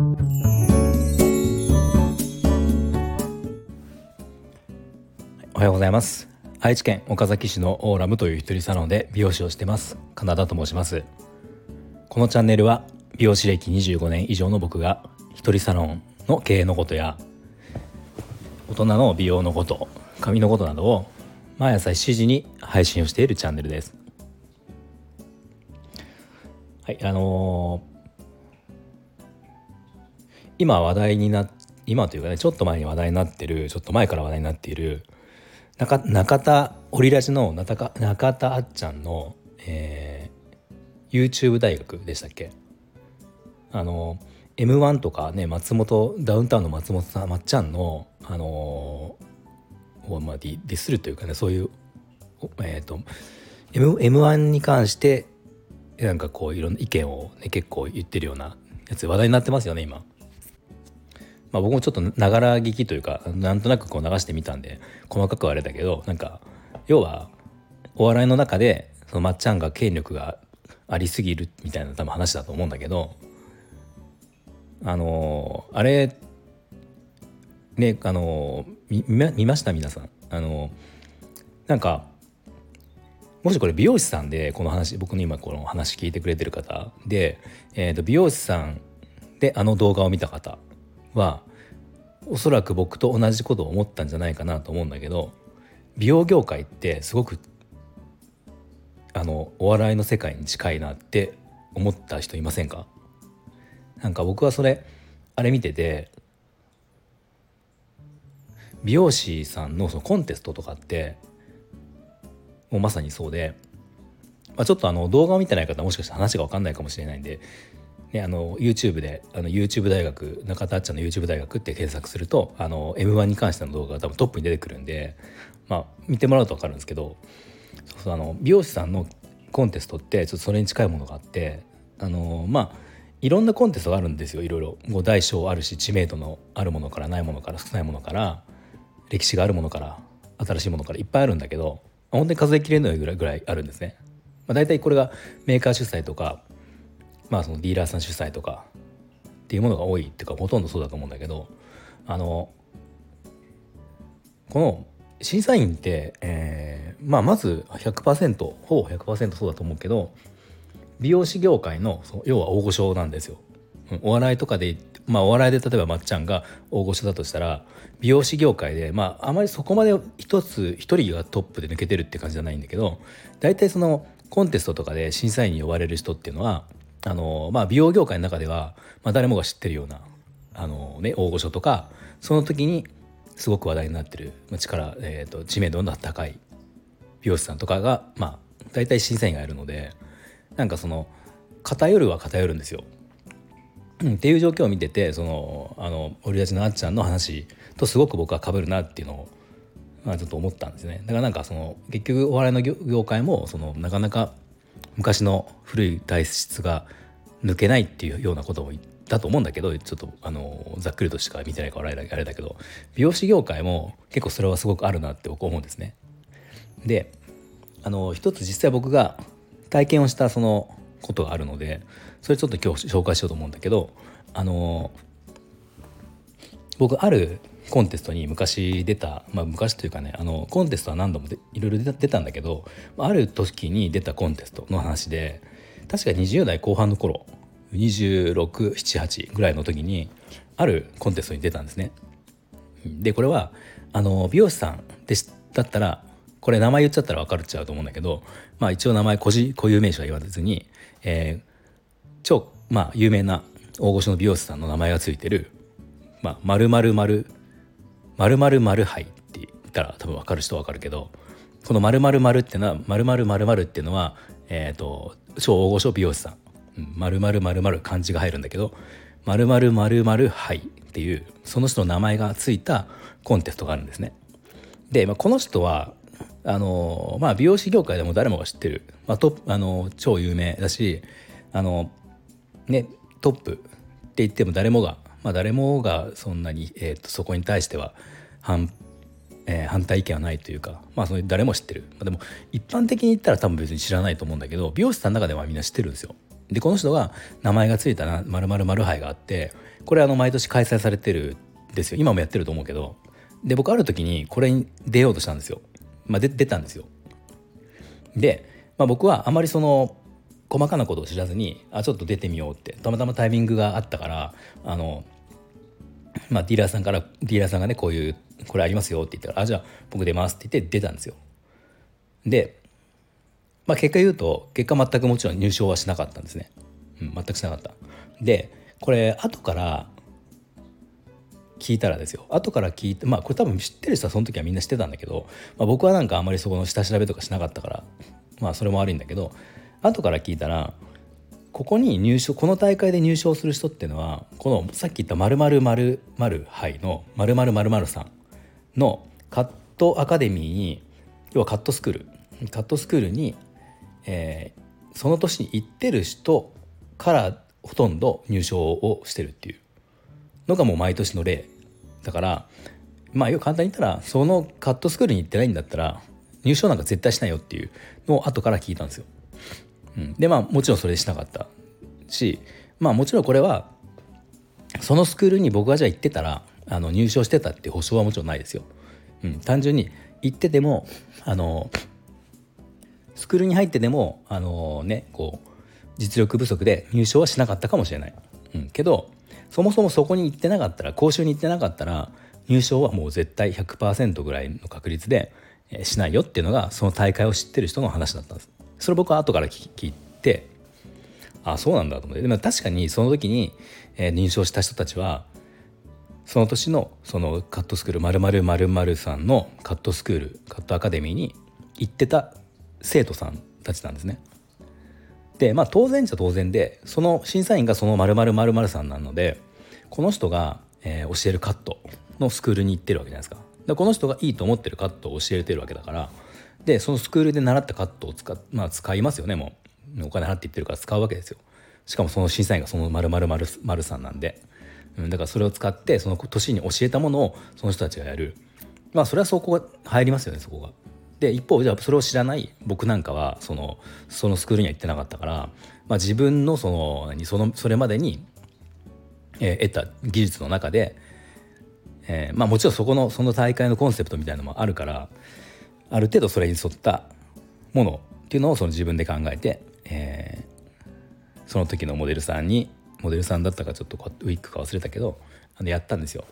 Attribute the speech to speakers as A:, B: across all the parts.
A: おはようございます。愛知県岡崎市のオーラムという一人サロンで美容師をしてます。カナダと申します。このチャンネルは美容師歴25年以上の僕が一人サロンの経営のことや大人の美容のこと髪のことなどを毎朝7時に配信をしているチャンネルです。はいあのー、今話題にな今というかねちょっと前に話題になってるちょっと前から話題になっている中中田オリラジの中田中田あっちゃんの、えー、YouTube 大学でしたっけ？あの M1 とかね松本ダウンタウンの松本さんまっちゃんのあのー、まあ、ディディスるというかねそういうえっ、ー、と M M1 に関してなんかこういろんな意見を、ね、結構言ってるようなやつ話題になってますよね今。まあ、僕もちょっとながら聞きというかなんとなくこう流してみたんで細かくはあれだけどなんか要はお笑いの中でそのまっちゃんが権力がありすぎるみたいな多分話だと思うんだけどあのあれねあの見見ました？皆さん。あのなんかもしこれ美容師さんでこの話僕の今この話聞いてくれてる方で、えー、と美容師さんであの動画を見た方。はおそらく僕と同じことを思ったんじゃないかなと思うんだけど美容業界ってすごくあのお笑いの世界に近いなって思った人いませんか？なんか僕はそれあれ見てて美容師さんのそのコンテストとかってもうまさにそうで、まあ、ちょっとあの動画を見てない方もしかして話が分かんないかもしれないんでね、あの YouTube であの YouTube 大学中田あっちゃんの YouTube 大学って検索するとあの M1 に関しての動画が多分トップに出てくるんで、まあ、見てもらうと分かるんですけどそうそうあの美容師さんのコンテストってちょっとそれに近いものがあってあのまあいろんなコンテストがあるんですよいろいろもう大小あるし知名度のあるものからないものから少ないものから歴史があるものから新しいものからいっぱいあるんだけど本当に数えきれないぐらいあるんですね。まあ、大体これがメーカー主催とかまあそのディーラーさん主催とかっていうものが多いっていうかほとんどそうだと思うんだけどあのこの審査員って、えーまあ、まず100%ほぼ100%そうだと思うけど美容師業界のその要は大御所なんですよ。お笑いとかでまあお笑いで例えばまっちゃんが大御所だとしたら美容師業界でまああまりそこまで一つ一人がトップで抜けてるって感じじゃないんだけど大体そのコンテストとかで審査員に呼ばれる人っていうのはあの、まあ、美容業界の中では、まあ、誰もが知ってるようなあの、ね、大御所とかその時にすごく話題になってる、まあ、力、えーと、知名度の高い美容師さんとかが、まあ、大体審査員がいるのでなんかその偏るは偏るんですよ。っていう状況を見ててそのあのオリラジのあっちゃんの話とすごく僕はかぶるなっていうのを、まあ、ちょっと思ったんですね。だからなんかその結局お笑いの業界もそのなかなか昔の古い体質が抜けないっていうようなことを言ったと思うんだけどちょっとあのざっくりとしか見てないからあれだけど美容師業界も結構それはすごくあるなって僕思うんですね。であの一つ実際僕が体験をしたそのことがあるのでそれちょっと今日紹介しようと思うんだけどあの僕あるコンテストに昔出た、まあ、昔というかねあのコンテストは何度もいろいろ出たんだけどある時に出たコンテストの話で確か20代後半の頃2678ぐらいの時にあるコンテストに出たんですね。でこれはあの美容師さんでだったらこれ名前言っちゃったら分かるっちゃうと思うんだけど、まあ、一応名前固有名詞は言わずに、えー、超、まあ、有名な大御所の美容師さんの名前が付いてる「まあ、〇〇〇〇〇〇杯って言ったら多分分かる人は分かるけどこの〇〇〇ってのは〇〇〇〇っていうのはえっ、ー、と超大御所美容師さん〇〇〇〇漢字が入るんだけど〇〇〇〇杯っていうその人の名前がついたコンテストがあるんですね。で、まあ、この人はあのまあ、美容師業界でも誰もが知ってる、まあ、トあの超有名だしあの、ね、トップって言っても誰もがまあ、誰もがそんなに、えーと、そこに対しては反,、えー、反対意見はないというか、まあ、その誰も知ってる、まあ、でも一般的に言ったら多分別に知らないと思うんだけど美容師さんの中ではみんな知ってるんですよ。でこの人が名前が付いたな〇〇〇杯があってこれあの毎年開催されてるんですよ今もやってると思うけどで僕ある時にこれに出ようとしたんですよ。まあ、で出たんですよ。で、まあ、僕はあまりその細かなことを知らずにあちょっと出てみようってたまたまタイミングがあったからあの、まあ、ディーラーさんからディーラーさんがねこういうこれありますよって言ったら「あじゃあ僕出ます」って言って出たんですよ。で、まあ、結果言うと結果全くもちろん入賞はしなかったんですね。うん、全くしなかった。でこれ後から聞いたらですよ後から聞いてまあこれ多分知ってる人はその時はみんな知ってたんだけど、まあ、僕はなんかあんまりそこの下調べとかしなかったからまあそれも悪いんだけど後から聞いたらここに入賞この大会で入賞する人っていうのはこのさっき言った〇〇〇〇杯の〇〇〇〇さんのカットアカデミーに要はカットスクール。カットスクールに、えー、その年に行ってる人からほとんど入賞をしてるっていう。のがもう毎年の例。だからまあ要は簡単に言ったらそのカットスクールに行ってないんだったら入賞なんか絶対しないよっていうのを後から聞いたんですよ。うん、でまあもちろんそれしなかったしまあもちろんこれはそのスクールに僕がじゃあ行ってたらあの入賞してたって保証はもちろんないですよ。うん、単純に行っててもあのスクールに入ってでもあのねこう実力不足で入賞はしなかったかもしれない。うん、けどそもそもそこに行ってなかったら講習に行ってなかったら入賞はもう絶対100%ぐらいの確率でしないよっていうのがその大会を知ってる人の話だったんです。それ僕は後から聞いてあそうなんだと思ってでも確かにその時に、えー、入賞した人たちはその年のそのカットスクール〇〇〇〇さんのカットスクールカットアカデミーに行ってた生徒さんたちなんですね。でまあ当然じゃ当然でその審査員がその〇〇〇〇さんなのでこの人が、えー、教えるカットのスクールに行ってるわけじゃないですか。でこの人がいいと思ってるカットを教えてるわけだからでそのスクールで習ったカットを使,、まあ、使いますよね。もうお金払って言ってるから使うわけですよ。しかもその審査員がその〇〇〇〇さんなんで、うん、だからそれを使ってその年に教えたものをその人たちがやる。まあそれはそこが入りますよねそこが。で一方じゃあそれを知らない僕なんかはそのそのスクールには行ってなかったから、まあ、自分のそのそのそれまでに、えー、得た技術の中で、えー、まあもちろんそこのその大会のコンセプトみたいなのもあるからある程度それに沿ったものっていうのをその自分で考えて、えー、その時のモデルさんにモデルさんだったかちょっとウィッグか忘れたけどあのやったんですよ。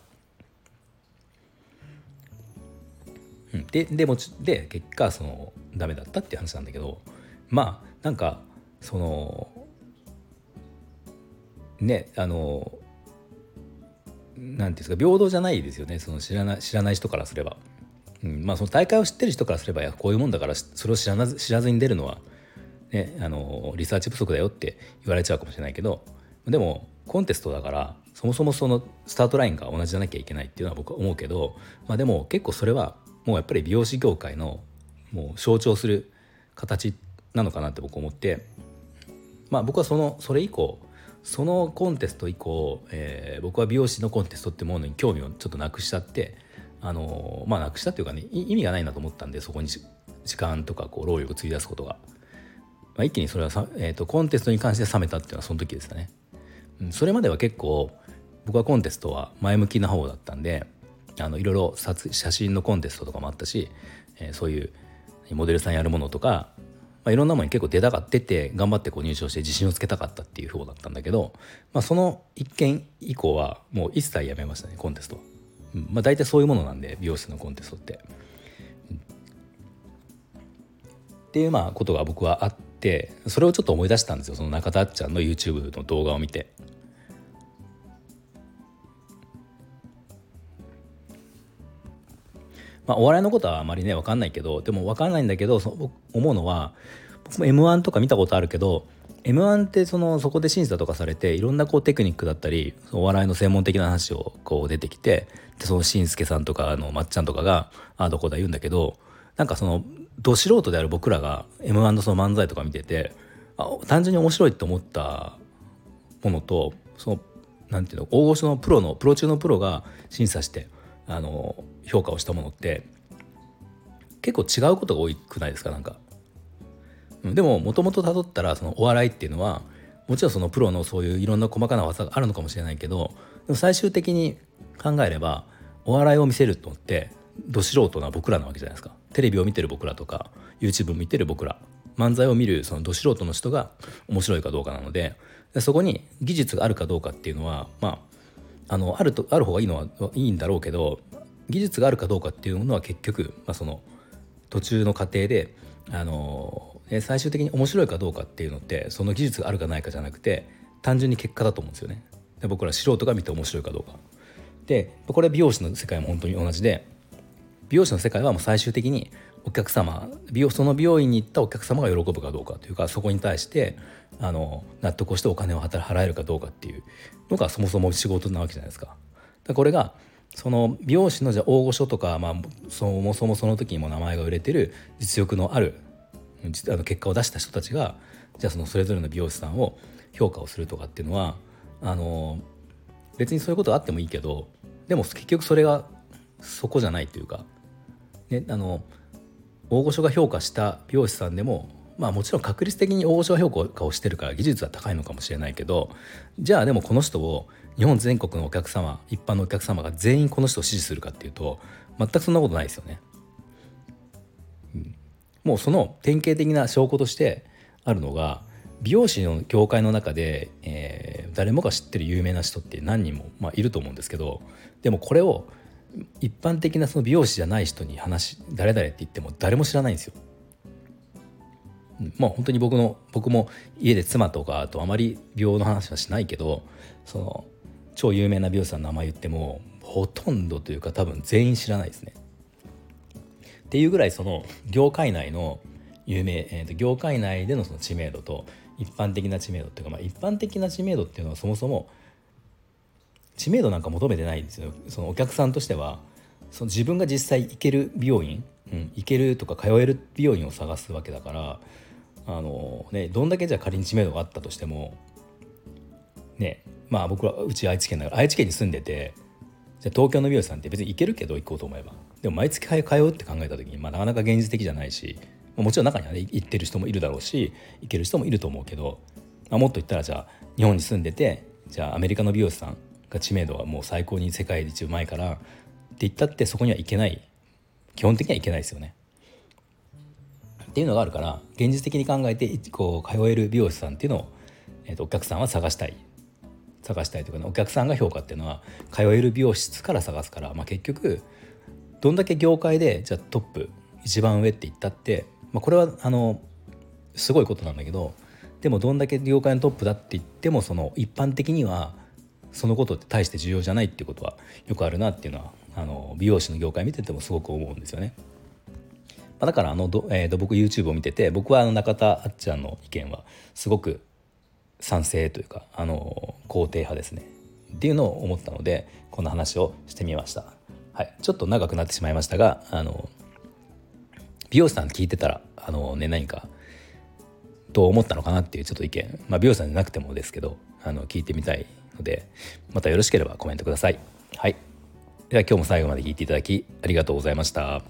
A: うん、ででもで結果そのダメだったっていう話なんだけどまあなんかそのねあのなんていうんですか平等じゃないですよねその知らない知らない人からすれば。うん、まあその大会を知ってる人からすればやこういうもんだからそれを知らず知らずに出るのは、ね、あのリサーチ不足だよって言われちゃうかもしれないけどでもコンテストだからそもそもそのスタートラインが同じじゃなきゃいけないっていうのは僕は思うけど、まあ、でも結構それはもうやっぱり美容師業界のもう象徴する形なのかなって僕思ってまあ僕はそのそれ以降そのコンテスト以降、えー、僕は美容師のコンテストってものに興味をちょっとなくしちゃってあのまあなくしたっていうかね意味がないなと思ったんでそこに時間とかこう労力を費やすことが、まあ、一気にそれはさ、えーと、コンテストに関して冷めたっていうのはその時ですね、それまでは結構僕はコンテストは前向きな方だったんであのいろいろ写真のコンテストとかもあったし、えー、そういうモデルさんやるものとか、まあ、いろんなものに結構出たかってて頑張ってこう入賞して自信をつけたかったっていう方だったんだけど、まあ、その一件以降はもう一切やめましたねコンテストは。まあ、大体そういうものなんで美容室のコンテストって。っていうまあことが僕はあってそれをちょっと思い出したんですよその中田あっちゃんの YouTube の動画を見て。まあ、お笑いのことはあまりね分かんないけどでも分かんないんだけどそ思うのは僕も m 1とか見たことあるけど m 1ってそのそこで審査とかされていろんなこうテクニックだったりお笑いの専門的な話をこう出てきてでそのしんすけさんとかあのまっちゃんとかがああどこだ言うんだけどなんかそのど素人である僕らが m 1のその漫才とか見ててあ単純に面白いと思ったものとそのなんていうの大御所のプロのプロ中のプロが審査してあの評価をしたものって結構違うことが多くないですか？なんか。でももともとたどったらそのお笑いっていうのはもちろんそのプロのそういういろんな細かな技があるのかもしれないけどでも最終的に考えればお笑いを見せるとってど素人な僕らなわけじゃないですか。テレビを見てる僕らとか YouTube を見てる僕ら漫才を見るそのど素人の人が面白いかどうかなのでそこに技術があるかどうかっていうのはまああのあるとある方がいいのはいいんだろうけど技術があるかどうかっていうのは結局、まあ、その途中の過程であの最終的に面白いかどうかっていうのってその技術があるかないかじゃなくて単純に結果だと思うんですよね。で僕ら素人が見て面白いかどうか。でこれ美容師の世界も本当に同じで美容師の世界はもう最終的にお客様美容その美容院に行ったお客様が喜ぶかどうかというかそこに対してあの納得をしてお金を払えるかどうかっていうのがそもそも仕事なわけじゃないですか。かこれがその美容師のじゃ大御所とか、まあ、そもそもその時にも名前が売れてる実力のあるあの結果を出した人たちがじゃあそのそれぞれの美容師さんを評価をするとかっていうのはあの別にそういうことあってもいいけどでも結局それがそこじゃないというか、ね、あの大御所が評価した美容師さんでもまあもちろん確率的に大御所が評価をしてるから技術は高いのかもしれないけどじゃあでもこの人を日本全国のお客様一般のお客様が全員この人を支持するかっていうと全くそんなことないですよね。もうその典型的な証拠としてあるのが美容師の業界の中で、えー、誰もが知ってる有名な人って何人も、まあ、いると思うんですけどでもこれを一般的なその美容師じゃない人に話誰々って言っても誰も知らないんですよ。まあ本当に僕の僕も家で妻とかとあまり美容の話はしないけどその超有名な美容師さんの名前言ってもほとんどというか多分全員知らないですね。っていうぐらいその業界内の有名、えー、と業界内でのその知名度と一般的な知名度っていうか、まあ、一般的な知名度っていうのはそもそも知名度なんか求めてないんですよ。そのお客さんとしてはその自分が実際行ける美容院、うん、行けるとか通える美容院を探すわけだからあの、ね、どんだけじゃ仮に知名度があったとしてもねまあ僕はうち愛知県だから愛知県に住んでてじゃ東京の美容師さんって別に行けるけど行こうと思えば。でも毎月通うって考えた時に、まあ、なかなか現実的じゃないしもちろん中にはね行ってる人もいるだろうし行ける人もいると思うけど、まあ、もっと言ったらじゃあ日本に住んでてじゃあアメリカの美容師さんが知名度がもう最高に世界で一番前からって言ったってそこには行けない基本的には行けないですよね。っていうのがあるから現実的に考えてこう通える美容師さんっていうのを、えー、とお客さんは探したい探したいというか、ね、お客さんが評価っていうのは通える美容室から探すから、まあ、結局どんだけ業界でじゃあトップ一番上って言ったって、まあ、これはあのすごいことなんだけどでもどんだけ業界のトップだって言ってもその一般的にはそのことって大して重要じゃないっていうことはよくあるなっていうのはあの美容師の業界見ててもすごく思うんですよね。まあ、だからあのど、えー、と僕 YouTube を見てて僕はあの中田あっちゃんの意見はすごく賛成というかあの肯定派ですねっていうのを思ったのでこんな話をしてみました。はい、ちょっと長くなってしまいましたがあの美容師さん聞いてたらあの、ね、何かどう思ったのかなっていうちょっと意見、まあ、美容師さんじゃなくてもですけどあの聞いてみたいのでまたよろしければコメントください。はい、では今日も最後まで聞いていただきありがとうございました。